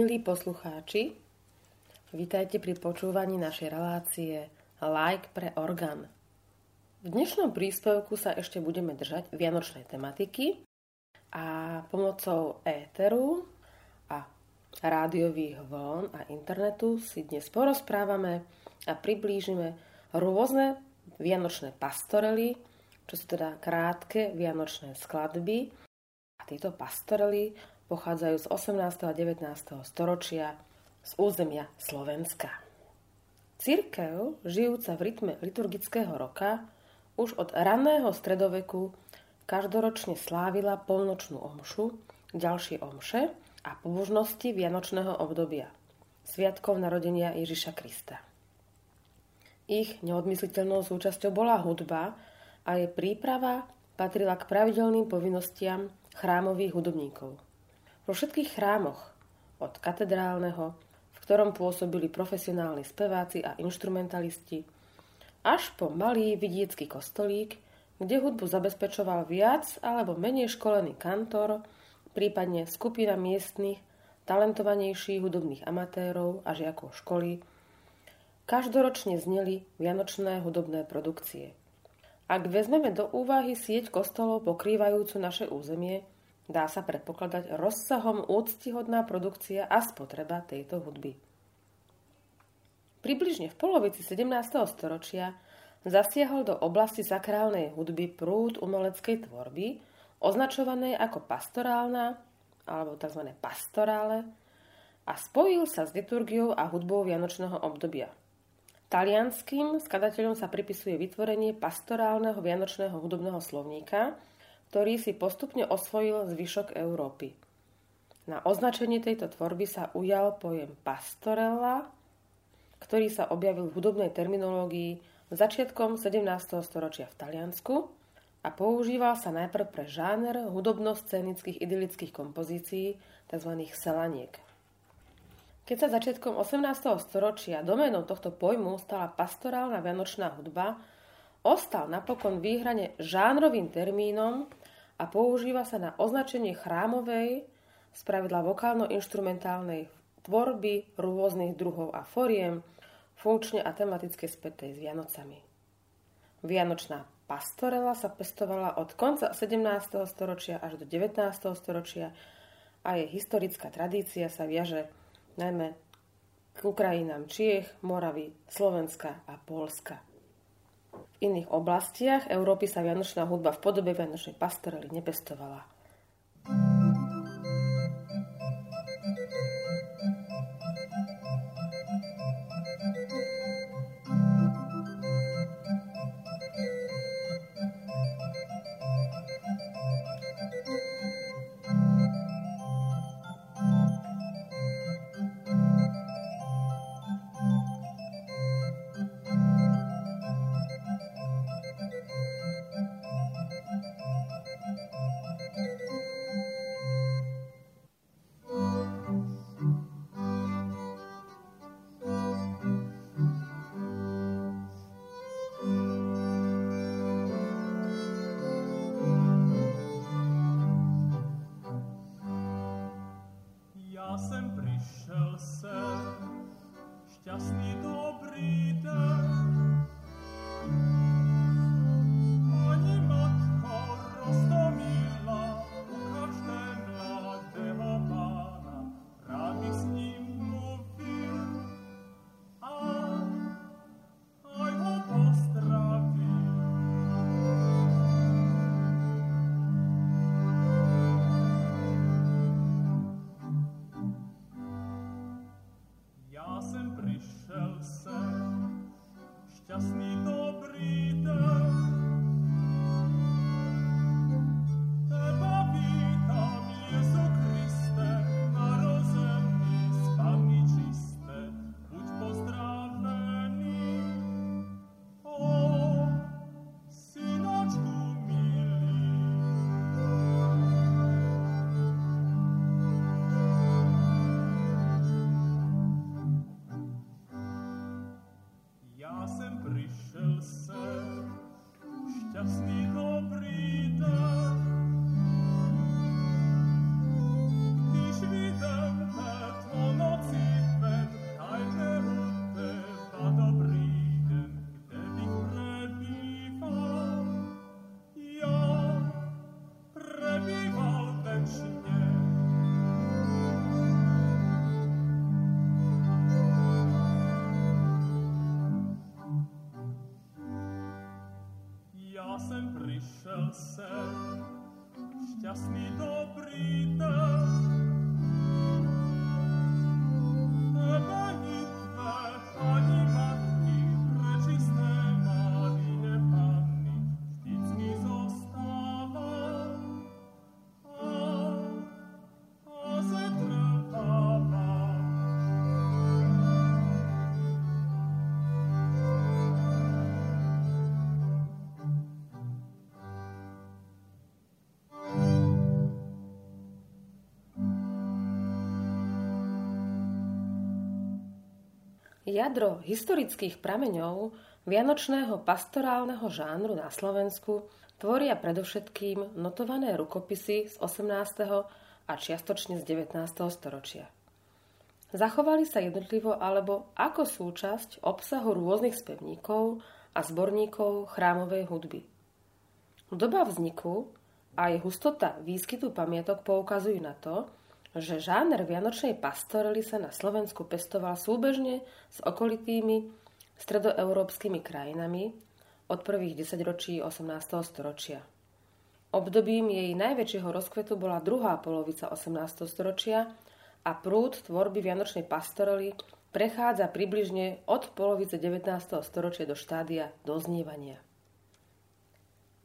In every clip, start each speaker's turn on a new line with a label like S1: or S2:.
S1: Milí poslucháči, vítajte pri počúvaní našej relácie Like pre orgán. V dnešnom príspevku sa ešte budeme držať vianočnej tematiky a pomocou éteru a rádiových vln a internetu si dnes porozprávame a priblížime rôzne vianočné pastorely, čo sú teda krátke vianočné skladby. A tieto pastorely pochádzajú z 18. a 19. storočia z územia Slovenska. Církev, žijúca v rytme liturgického roka, už od raného stredoveku každoročne slávila polnočnú omšu, ďalšie omše a pobožnosti vianočného obdobia, sviatkov narodenia Ježiša Krista. Ich neodmysliteľnou súčasťou bola hudba a jej príprava patrila k pravidelným povinnostiam chrámových hudobníkov – vo všetkých chrámoch, od katedrálneho, v ktorom pôsobili profesionálni speváci a instrumentalisti, až po malý vidiecký kostolík, kde hudbu zabezpečoval viac alebo menej školený kantor, prípadne skupina miestnych, talentovanejších hudobných amatérov a žiakov školy, každoročne zneli vianočné hudobné produkcie. Ak vezmeme do úvahy sieť kostolov pokrývajúcu naše územie, dá sa predpokladať rozsahom úctihodná produkcia a spotreba tejto hudby. Približne v polovici 17. storočia zasiahol do oblasti sakrálnej hudby prúd umeleckej tvorby, označovanej ako pastorálna alebo tzv. pastorále a spojil sa s liturgiou a hudbou vianočného obdobia. Talianským skladateľom sa pripisuje vytvorenie pastorálneho vianočného hudobného slovníka, ktorý si postupne osvojil zvyšok Európy. Na označenie tejto tvorby sa ujal pojem pastorella, ktorý sa objavil v hudobnej terminológii začiatkom 17. storočia v Taliansku a používal sa najprv pre žáner hudobno-scénických idylických kompozícií, tzv. selaniek. Keď sa začiatkom 18. storočia doménou tohto pojmu stala pastorálna vianočná hudba, ostal napokon výhrane žánrovým termínom, a používa sa na označenie chrámovej, spravidla vokálno-instrumentálnej tvorby rôznych druhov a foriem, funkčne a tematicky spätej s Vianocami. Vianočná pastorela sa pestovala od konca 17. storočia až do 19. storočia a jej historická tradícia sa viaže najmä k Ukrajinám Čiech, Moravy, Slovenska a Polska. Iných oblastiach Európy sa vianočná hudba v podobe vianočnej pastorely nepestovala. Jadro historických prameňov vianočného pastorálneho žánru na Slovensku tvoria predovšetkým notované rukopisy z 18. a čiastočne z 19. storočia. Zachovali sa jednotlivo alebo ako súčasť obsahu rôznych spevníkov a zborníkov chrámovej hudby. Doba vzniku a jej hustota výskytu pamiatok poukazujú na to, že žáner vianočnej pastorely sa na Slovensku pestoval súbežne s okolitými stredoeurópskymi krajinami od prvých desaťročí 18. storočia. Obdobím jej najväčšieho rozkvetu bola druhá polovica 18. storočia a prúd tvorby vianočnej pastorely prechádza približne od polovice 19. storočia do štádia doznievania.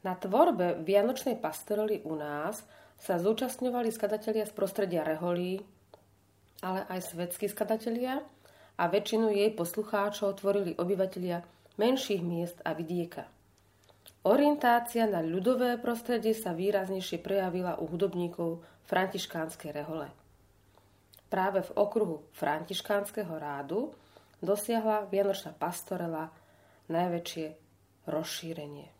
S1: Na tvorbe vianočnej pastorely u nás sa zúčastňovali skadatelia z prostredia Reholí, ale aj svetskí skadatelia a väčšinu jej poslucháčov tvorili obyvatelia menších miest a vidieka. Orientácia na ľudové prostredie sa výraznejšie prejavila u hudobníkov františkánskej rehole. Práve v okruhu františkánskeho rádu dosiahla Vianočná pastorela najväčšie rozšírenie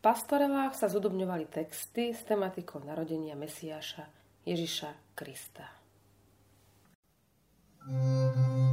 S1: pastorelách sa zudobňovali texty s tematikou narodenia Mesiáša Ježiša Krista. thank you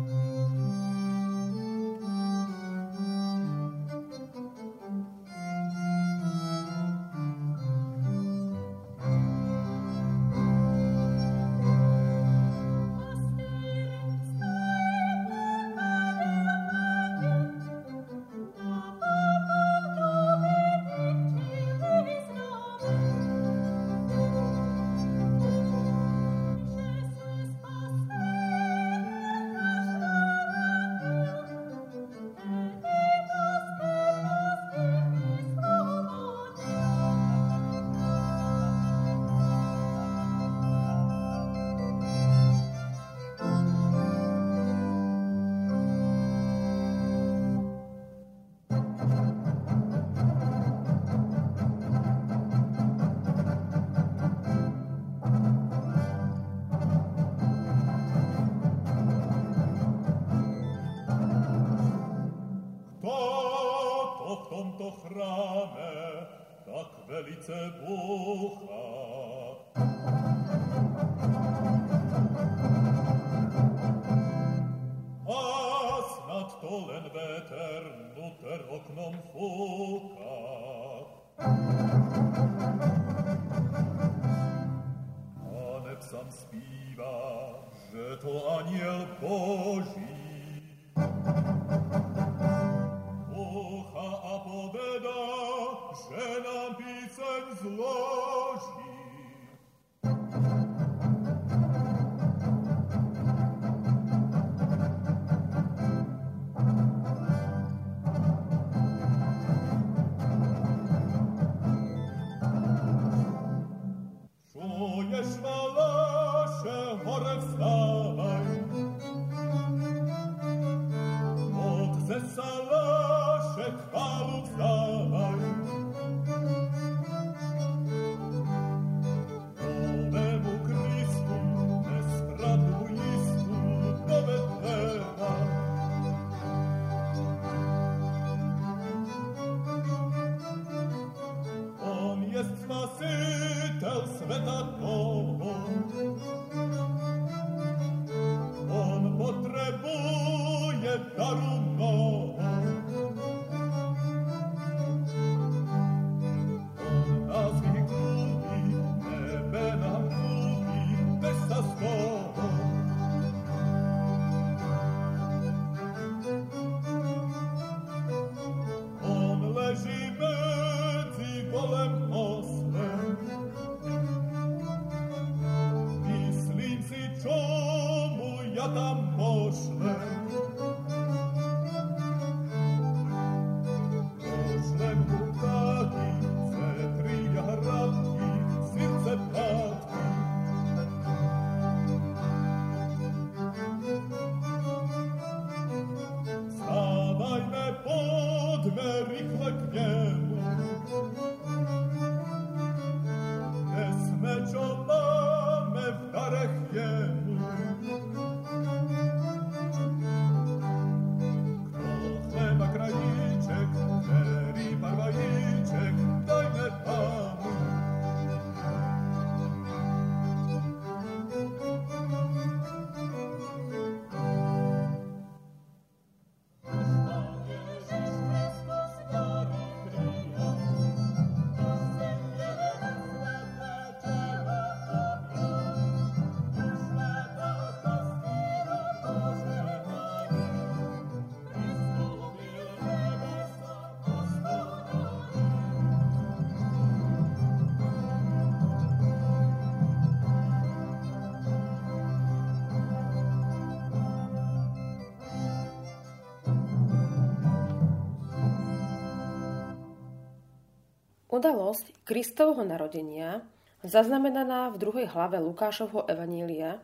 S1: Udalosť Kristovho narodenia, zaznamenaná v druhej hlave Lukášovho Evanília,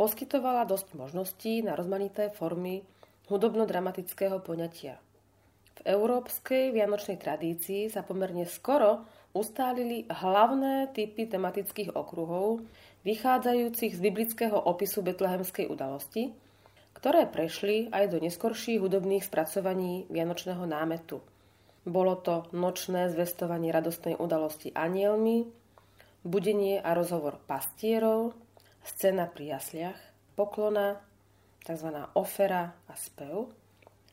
S1: poskytovala dosť možností na rozmanité formy hudobno-dramatického poňatia. V európskej vianočnej tradícii sa pomerne skoro ustálili hlavné typy tematických okruhov, vychádzajúcich z biblického opisu betlehemskej udalosti, ktoré prešli aj do neskorších hudobných spracovaní Vianočného námetu. Bolo to nočné zvestovanie radostnej udalosti anielmi, budenie a rozhovor pastierov, scéna pri jasliach, poklona, tzv. ofera a spev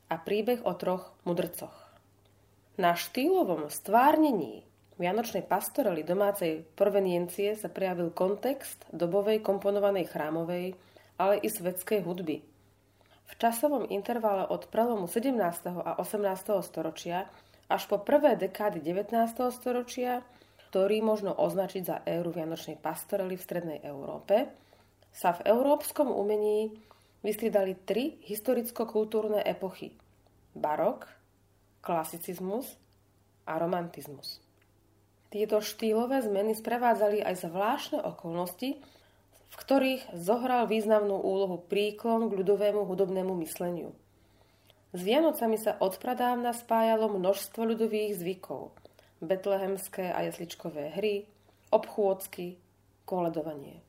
S1: a príbeh o troch mudrcoch. Na štýlovom stvárnení Vianočnej pastorely domácej proveniencie sa prejavil kontext dobovej komponovanej chrámovej, ale i svetskej hudby. V časovom intervale od prelomu 17. a 18. storočia až po prvé dekády 19. storočia, ktorý možno označiť za éru Vianočnej pastorely v strednej Európe, sa v európskom umení vystriedali tri historicko-kultúrne epochy. Barok, klasicizmus a romantizmus. Tieto štýlové zmeny sprevádzali aj zvláštne okolnosti, v ktorých zohral významnú úlohu príklon k ľudovému hudobnému mysleniu. S Vianocami sa odpradávna spájalo množstvo ľudových zvykov, betlehemské a jesličkové hry, obchôdzky, koledovanie.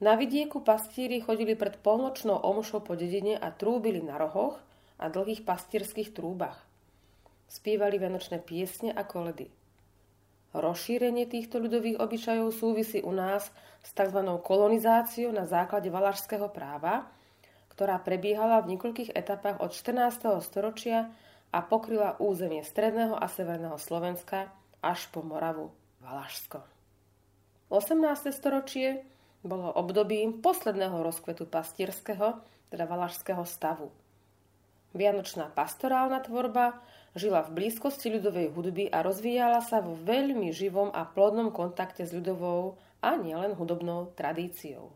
S1: Na vidieku pastíri chodili pred polnočnou omšou po dedine a trúbili na rohoch a dlhých pastierských trúbach. Spievali vianočné piesne a koledy. Rozšírenie týchto ľudových obyčajov súvisí u nás s tzv. kolonizáciou na základe valašského práva, ktorá prebiehala v niekoľkých etapách od 14. storočia a pokryla územie stredného a severného Slovenska až po Moravu, Valašsko. 18. storočie bolo obdobím posledného rozkvetu pastierského, teda valašského stavu. Vianočná pastorálna tvorba Žila v blízkosti ľudovej hudby a rozvíjala sa vo veľmi živom a plodnom kontakte s ľudovou a nielen hudobnou tradíciou.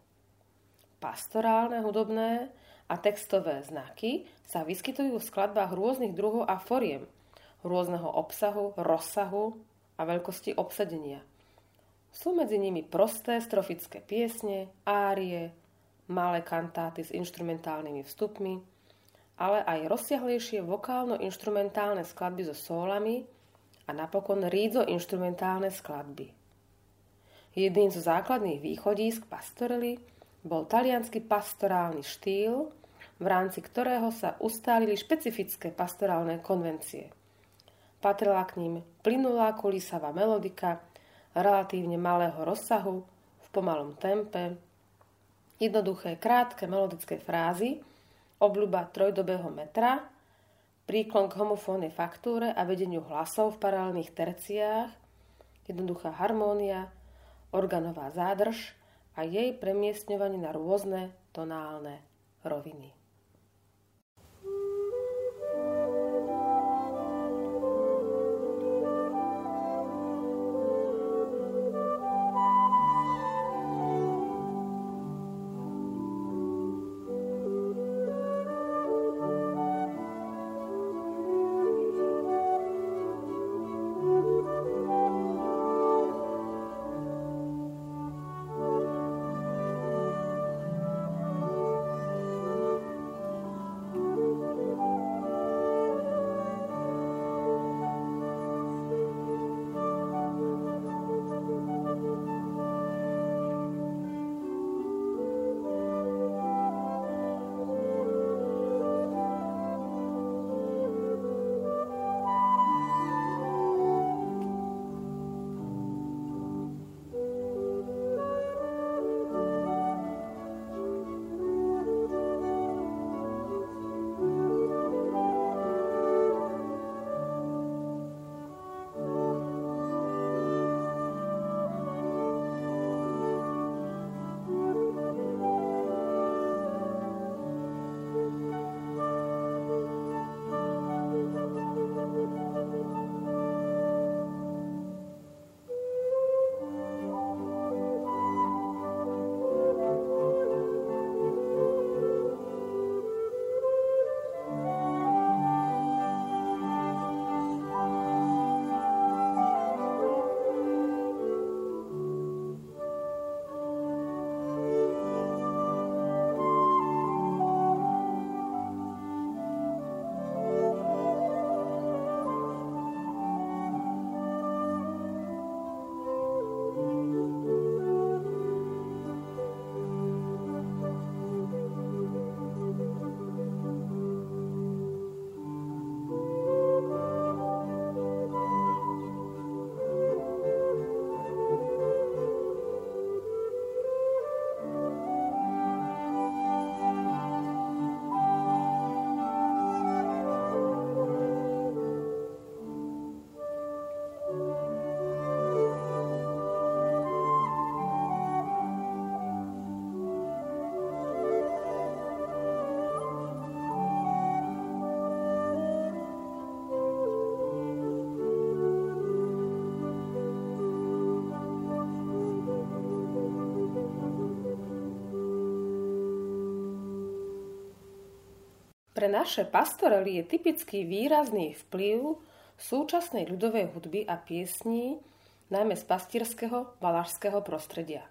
S1: Pastorálne hudobné a textové znaky sa vyskytujú v skladbách rôznych druhov a foriem, rôzneho obsahu, rozsahu a veľkosti obsadenia. Sú medzi nimi prosté strofické piesne, árie, malé kantáty s instrumentálnymi vstupmi, ale aj rozsiahlejšie vokálno-instrumentálne skladby so sólami a napokon rídzo-instrumentálne skladby. Jedným zo základných východísk pastorely bol talianský pastorálny štýl, v rámci ktorého sa ustálili špecifické pastorálne konvencie. Patrila k ním plynulá kulisavá melodika relatívne malého rozsahu v pomalom tempe, jednoduché krátke melodické frázy, obľuba trojdobého metra, príklon k homofónnej faktúre a vedeniu hlasov v paralelných terciách, jednoduchá harmónia, organová zádrž a jej premiestňovanie na rôzne tonálne roviny. Pre naše pastorely je typický výrazný vplyv súčasnej ľudovej hudby a piesní, najmä z pastierského valašského prostredia.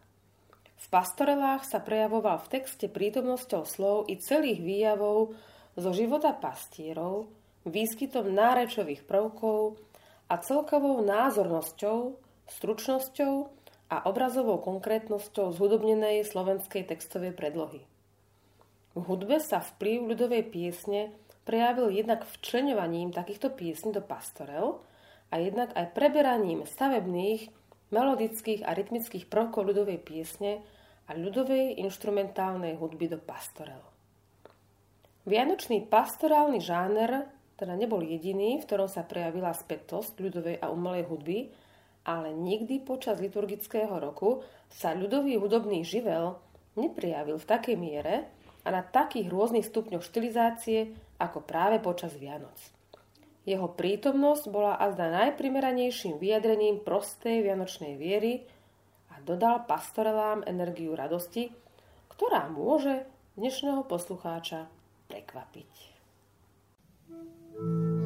S1: V pastorelách sa prejavoval v texte prítomnosťou slov i celých výjavov zo života pastierov, výskytom nárečových prvkov a celkovou názornosťou, stručnosťou a obrazovou konkrétnosťou zhudobnenej slovenskej textovej predlohy. V hudbe sa vplyv ľudovej piesne prejavil jednak včleňovaním takýchto piesní do pastorel a jednak aj preberaním stavebných, melodických a rytmických prvkov ľudovej piesne a ľudovej inštrumentálnej hudby do pastorel. Vianočný pastorálny žáner teda nebol jediný, v ktorom sa prejavila spätosť ľudovej a umelej hudby, ale nikdy počas liturgického roku sa ľudový hudobný živel neprijavil v takej miere, a na takých rôznych stupňoch štilizácie ako práve počas Vianoc. Jeho prítomnosť bola azda najprimeranejším vyjadrením prostej vianočnej viery a dodal pastorelám energiu radosti, ktorá môže dnešného poslucháča prekvapiť. thank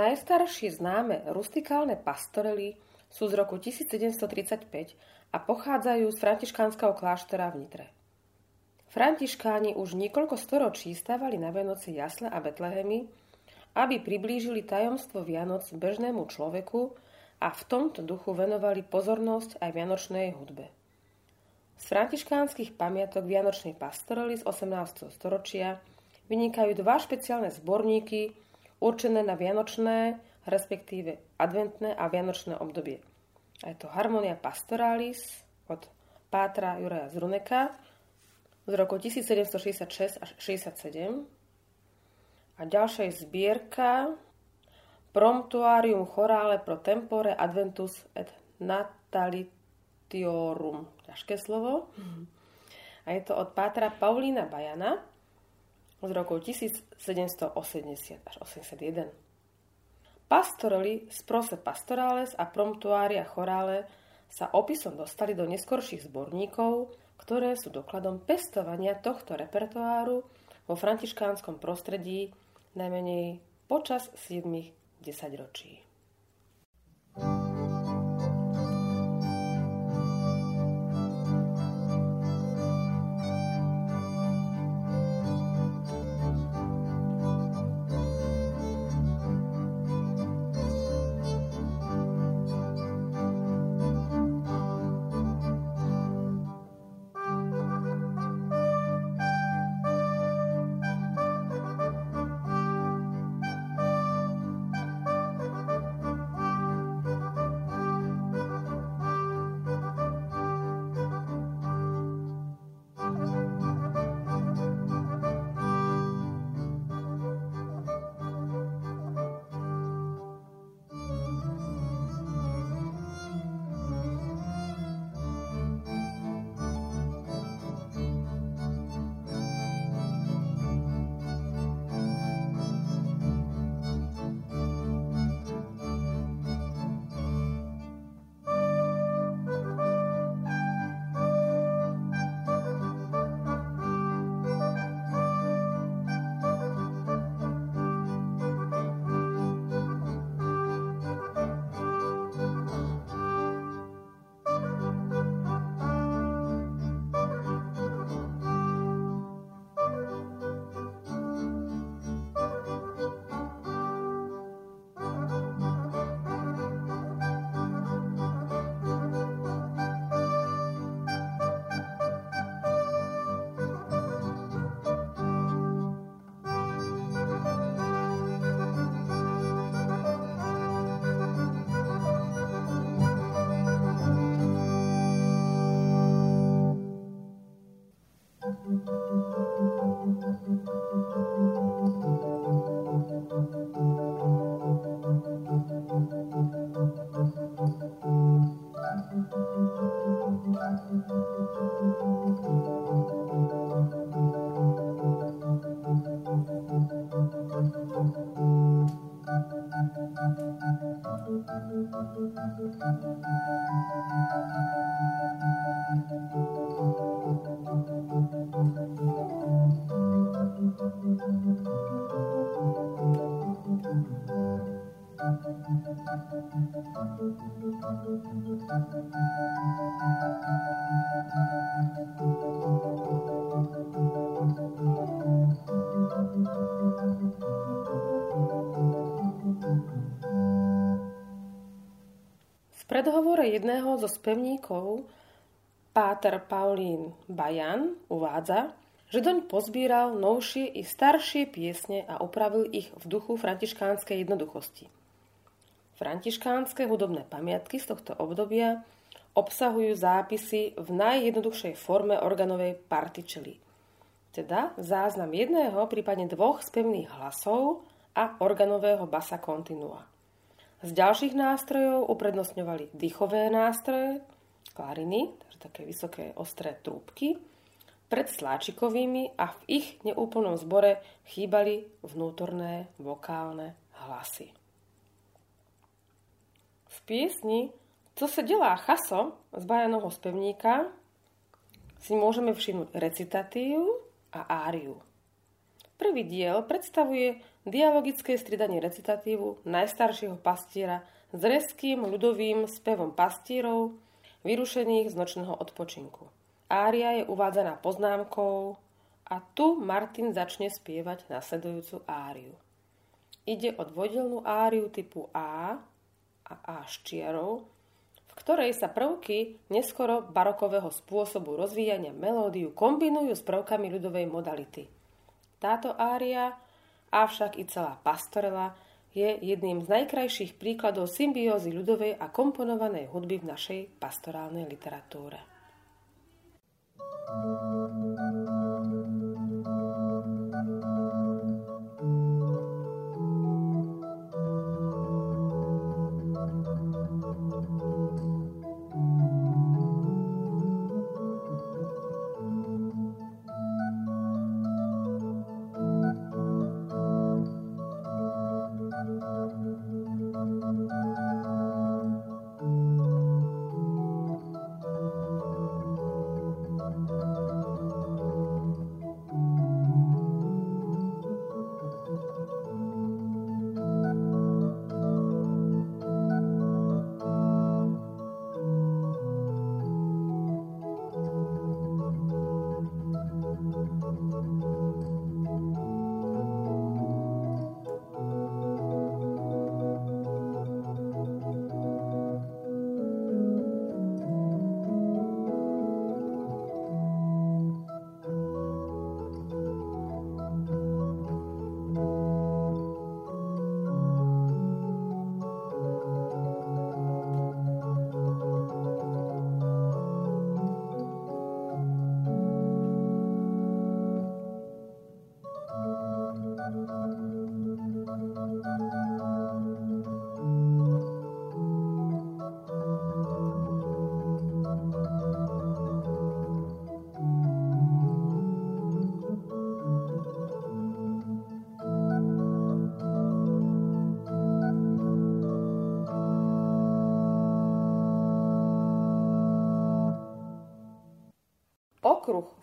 S1: Najstaršie známe rustikálne pastorely sú z roku 1735 a pochádzajú z františkánskeho kláštora v Nitre. Františkáni už niekoľko storočí stávali na Vianoce jasle a betlehemy, aby priblížili tajomstvo Vianoc bežnému človeku a v tomto duchu venovali pozornosť aj vianočnej hudbe. Z františkánskych pamiatok Vianočnej pastorely z 18. storočia vynikajú dva špeciálne zborníky určené na vianočné, respektíve adventné a vianočné obdobie. A je to Harmonia Pastoralis od Pátra Juraja Zruneka z roku 1766 až 67 a ďalšia je zbierka Promptuarium chorale pro tempore adventus et natalitiorum. Ťažké slovo. A je to od Pátra Paulína Bajana z rokov 1780 až 81. Pastorely z prose pastorales a promptuária chorále sa opisom dostali do neskorších zborníkov, ktoré sú dokladom pestovania tohto repertoáru vo františkánskom prostredí najmenej počas 7 desaťročí. Jedného zo spevníkov Páter Paulín Bajan uvádza, že doň pozbíral novšie i staršie piesne a upravil ich v duchu františkánskej jednoduchosti. Františkánske hudobné pamiatky z tohto obdobia obsahujú zápisy v najjednoduchšej forme organovej partičely, teda záznam jedného, prípadne dvoch spevných hlasov a organového basa kontinua. Z ďalších nástrojov uprednostňovali dýchové nástroje, klariny, také vysoké ostré trúbky, pred sláčikovými a v ich neúplnom zbore chýbali vnútorné vokálne hlasy. V piesni Co se delá chaso z Bajanovho spevníka si môžeme všimnúť recitatív a áriu. Prvý diel predstavuje dialogické stridanie recitatívu najstaršieho pastiera s reským ľudovým spevom pastírov, vyrušených z nočného odpočinku. Ária je uvádzaná poznámkou a tu Martin začne spievať nasledujúcu áriu. Ide o dvojdelnú áriu typu A a A štiarov, v ktorej sa prvky neskoro barokového spôsobu rozvíjania melódiu kombinujú s prvkami ľudovej modality – táto ária, avšak i celá pastorela, je jedným z najkrajších príkladov symbiózy ľudovej a komponovanej hudby v našej pastorálnej literatúre. thank you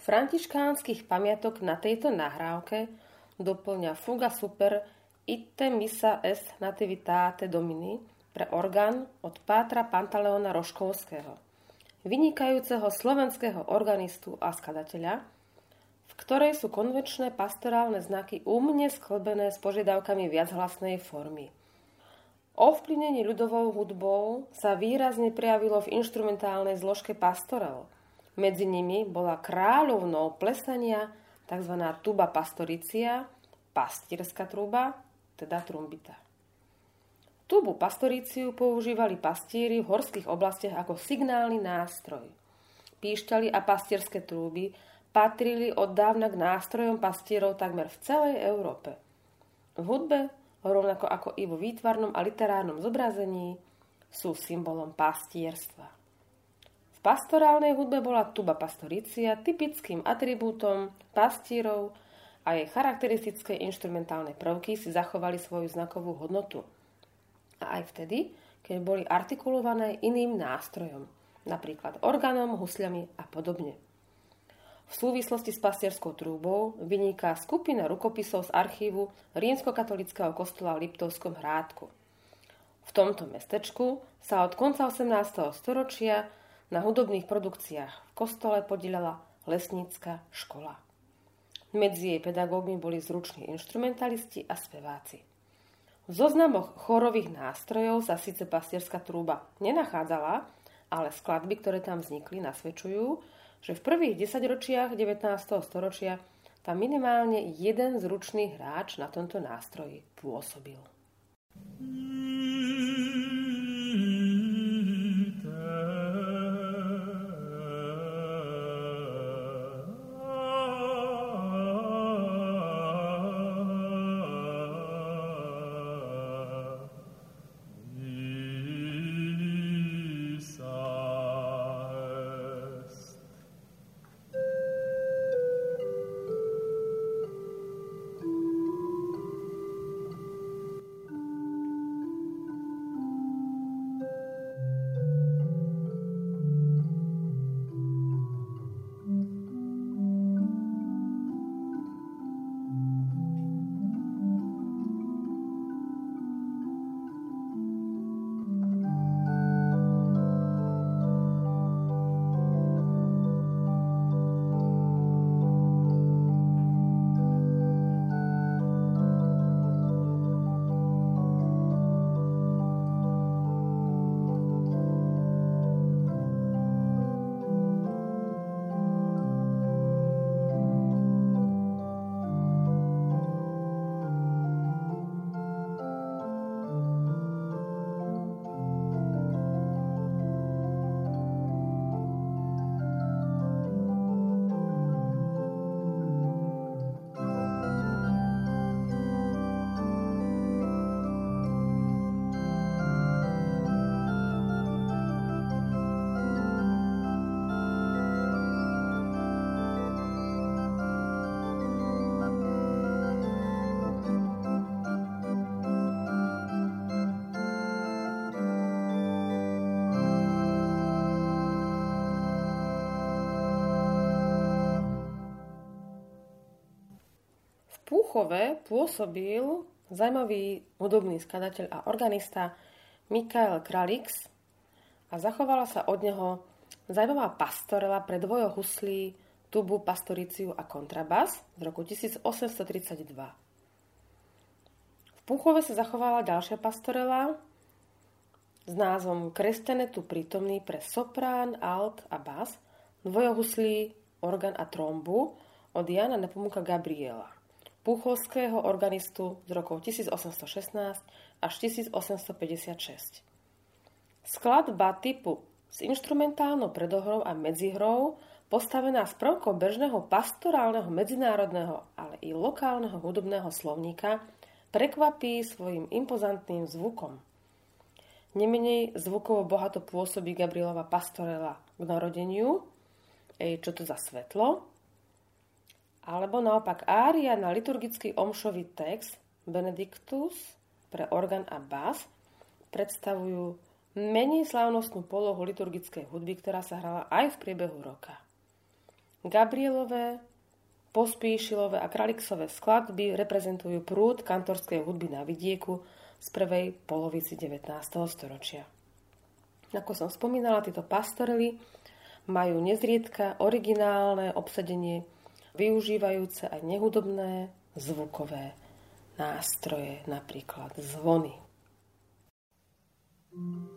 S1: františkánskych pamiatok na tejto nahrávke doplňa Fuga Super Itte Missa es Nativitate Domini pre orgán od Pátra Pantaleona Roškovského, vynikajúceho slovenského organistu a skladateľa, v ktorej sú konvenčné pastorálne znaky umne sklbené s požiadavkami viachlasnej formy. Ovplyvnenie ľudovou hudbou sa výrazne prejavilo v instrumentálnej zložke pastorel – medzi nimi bola kráľovnou plesania tzv. tuba pastoricia, pastierská truba, teda trumbita. Tubu pastoríciu používali pastíri v horských oblastiach ako signálny nástroj. Píšťaly a pastierské trúby patrili od dávna k nástrojom pastierov takmer v celej Európe. V hudbe, rovnako ako i vo výtvarnom a literárnom zobrazení, sú symbolom pastierstva pastorálnej hudbe bola tuba pastorícia typickým atribútom pastírov a jej charakteristické instrumentálne prvky si zachovali svoju znakovú hodnotu. A aj vtedy, keď boli artikulované iným nástrojom, napríklad orgánom, husľami a podobne. V súvislosti s pastierskou trúbou vyniká skupina rukopisov z archívu rímskokatolického kostola v Liptovskom hrádku. V tomto mestečku sa od konca 18. storočia na hudobných produkciách v kostole podielala lesnícka škola. Medzi jej pedagógmi boli zruční instrumentalisti a speváci. V zoznamoch chorových nástrojov sa síce pastierská trúba nenachádzala, ale skladby, ktoré tam vznikli, nasvedčujú, že v prvých desaťročiach 19. storočia tam minimálne jeden zručný hráč na tomto nástroji pôsobil. Púchove pôsobil zaujímavý hudobný skladateľ a organista Mikael Kralix a zachovala sa od neho zaujímavá pastorela pre dvojo huslí, tubu, pastoriciu a kontrabas z roku 1832. V Púchove sa zachovala ďalšia pastorela s názvom Krestene tu prítomný pre soprán, alt a bas, dvojohuslí, orgán a trombu od Jana Nepomuka Gabriela púchovského organistu z rokov 1816 až 1856. Skladba typu s instrumentálnou predohrou a medzihrou postavená z prvkov bežného pastorálneho medzinárodného, ale i lokálneho hudobného slovníka, prekvapí svojim impozantným zvukom. Nemenej zvukovo bohato pôsobí Gabrielova pastorela k narodeniu, Ej, čo to za svetlo, alebo naopak ária na liturgický omšový text Benedictus pre orgán a bas predstavujú menej slávnostnú polohu liturgickej hudby, ktorá sa hrala aj v priebehu roka.
S2: Gabrielové, Pospíšilové a Kralixové skladby reprezentujú prúd kantorskej hudby na vidieku z prvej polovici 19. storočia. Ako som spomínala, tieto pastorely majú nezriedka originálne obsadenie, využívajúce aj nehudobné zvukové nástroje, napríklad zvony. thank you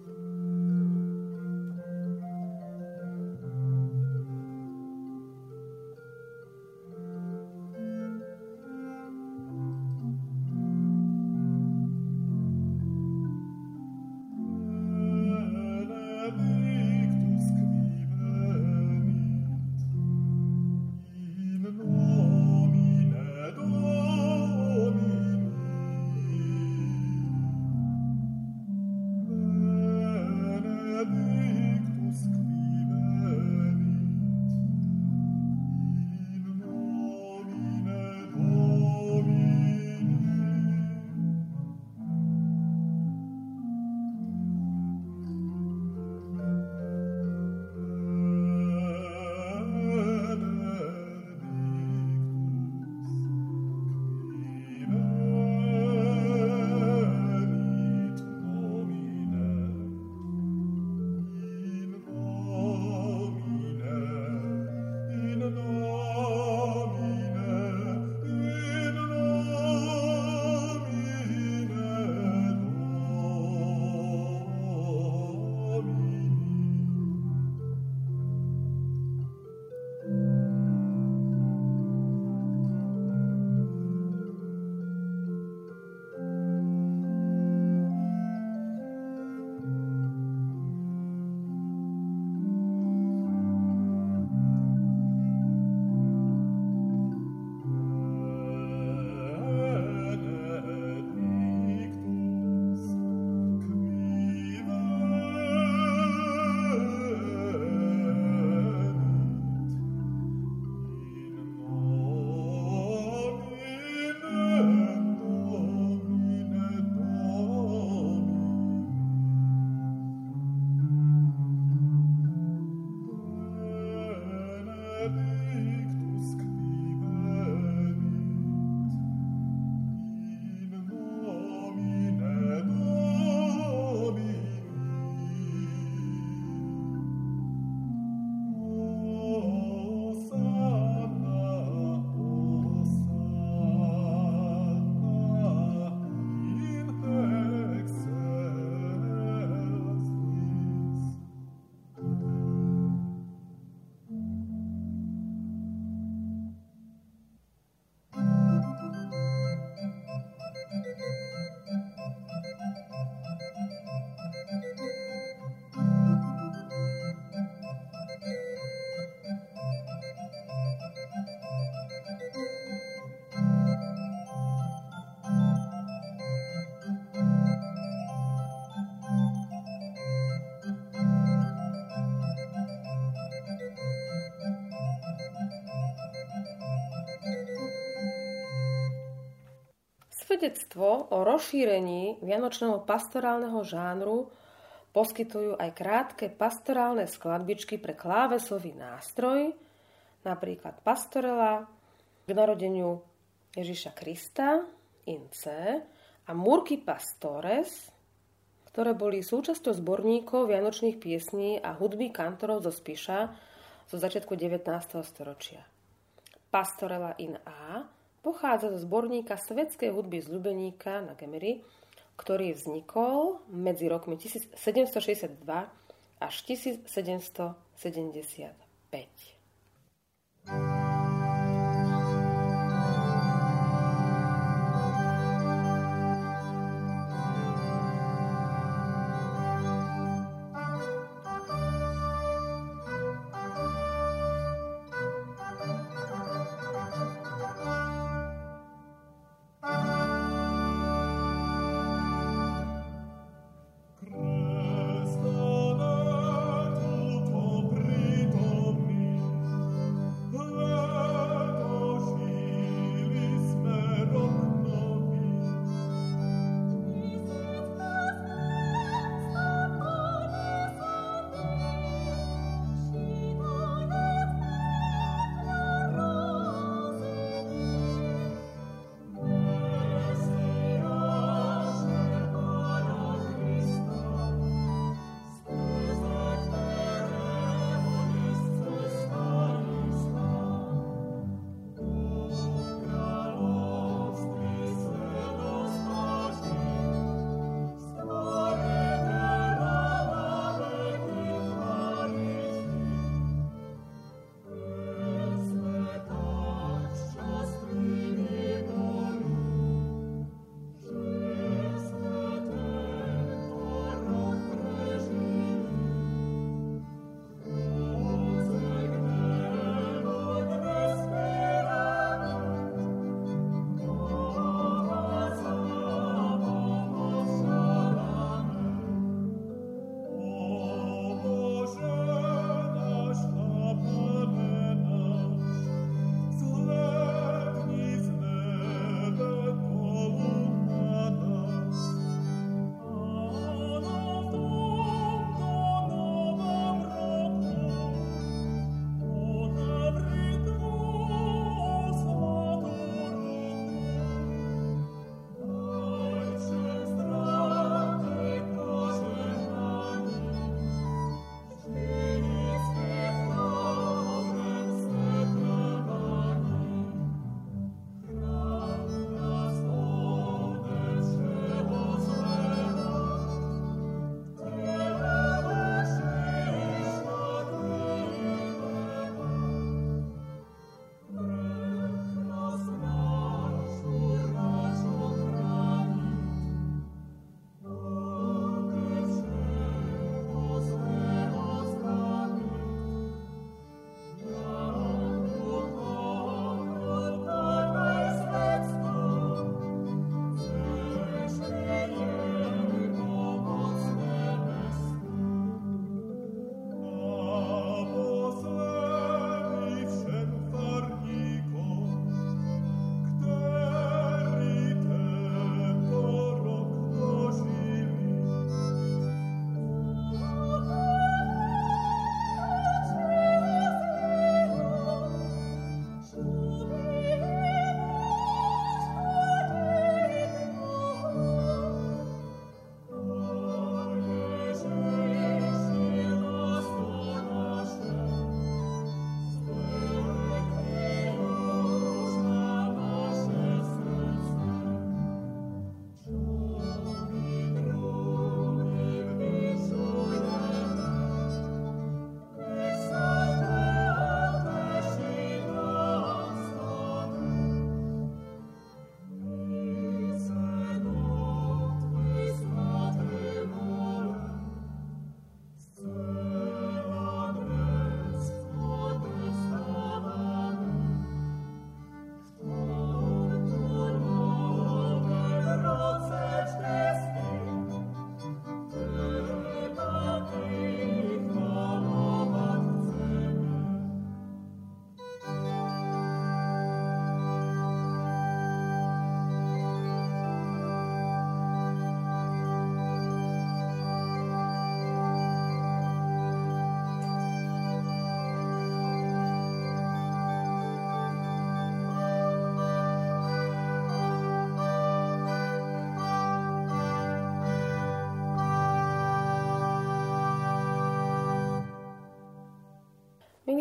S2: Svedectvo o rozšírení vianočného pastorálneho žánru poskytujú aj krátke pastorálne skladbičky pre klávesový nástroj, napríklad Pastorela k narodeniu Ježiša Krista in C a Murky Pastores, ktoré boli súčasťou zborníkov vianočných piesní a hudby kantorov zo Spiša zo začiatku 19. storočia. Pastorela in A Pochádza zo zborníka svetskej hudby z Ľubeníka na Gemery, ktorý vznikol medzi rokmi 1762 až 1775.
S1: Milí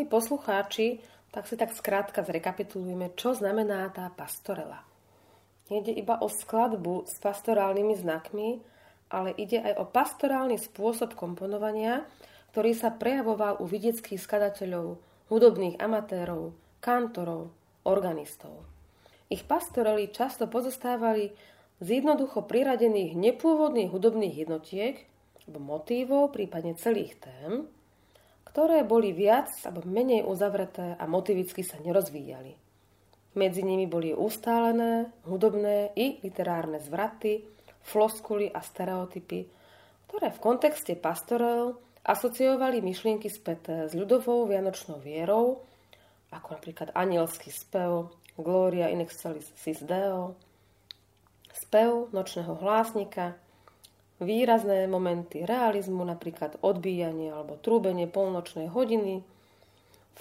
S1: poslucháči, tak si tak skrátka zrekapitulujeme, čo znamená tá pastorela. Nejde iba o skladbu s pastorálnymi znakmi, ale ide aj o pastorálny spôsob komponovania, ktorý sa prejavoval u vidieckých skladateľov, hudobných amatérov, kantorov, organistov. Ich pastorely často pozostávali z jednoducho priradených nepôvodných hudobných jednotiek motívov, prípadne celých tém, ktoré boli viac alebo menej uzavreté a motivicky sa nerozvíjali. Medzi nimi boli ustálené, hudobné i literárne zvraty, floskuly a stereotypy, ktoré v kontexte pastorel asociovali myšlienky späté s ľudovou vianočnou vierou, ako napríklad anielský spev, Gloria in excelsis Deo, spev nočného hlásnika, výrazné momenty realizmu, napríklad odbíjanie alebo trúbenie polnočnej hodiny,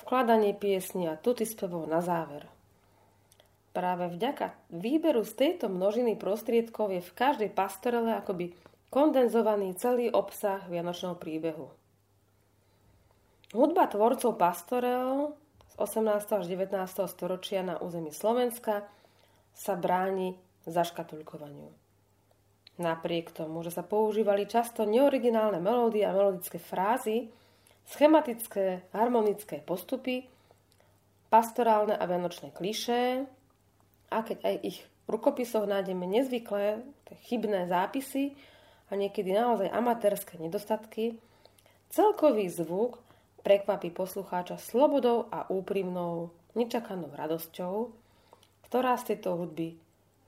S1: vkladanie piesni a tuty spevov na záver. Práve vďaka výberu z tejto množiny prostriedkov je v každej pastorele akoby kondenzovaný celý obsah Vianočného príbehu. Hudba tvorcov pastorel z 18. až 19. storočia na území Slovenska sa bráni zaškatulkovaniu. Napriek tomu, že sa používali často neoriginálne melódie a melodické frázy, schematické harmonické postupy, pastorálne a vianočné klišé, a keď aj ich v rukopisoch nájdeme nezvyklé, chybné zápisy a niekedy naozaj amatérske nedostatky, celkový zvuk prekvapí poslucháča slobodou a úprimnou, nečakanou radosťou, ktorá z tejto hudby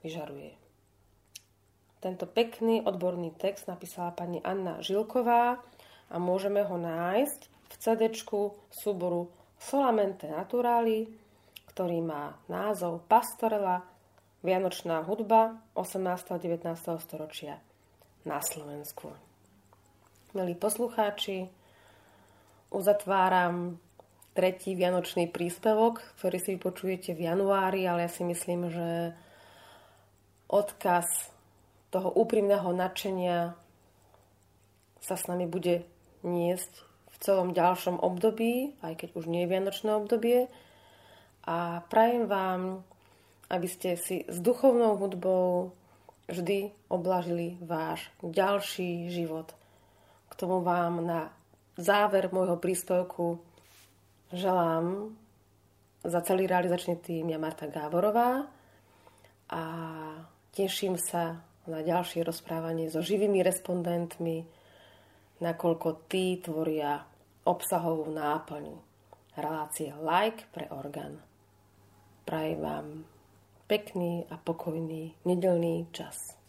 S1: vyžaruje. Tento pekný odborný text napísala pani Anna Žilková a môžeme ho nájsť v cd súboru Solamente Naturali, ktorý má názov Pastorela Vianočná hudba 18. a 19. storočia na Slovensku. Milí poslucháči, uzatváram tretí vianočný príspevok, ktorý si vypočujete v januári, ale ja si myslím, že odkaz toho úprimného nadšenia sa s nami bude niesť v celom ďalšom období, aj keď už nie je vianočné obdobie. A prajem vám, aby ste si s duchovnou hudbou vždy oblažili váš ďalší život. K tomu vám na záver môjho príspevku želám za celý realizačný tým ja Marta Gáborová a teším sa na ďalšie rozprávanie so živými respondentmi, nakoľko tí tvoria obsahovú náplň relácie Like pre orgán. Prajem vám pekný a pokojný nedelný čas.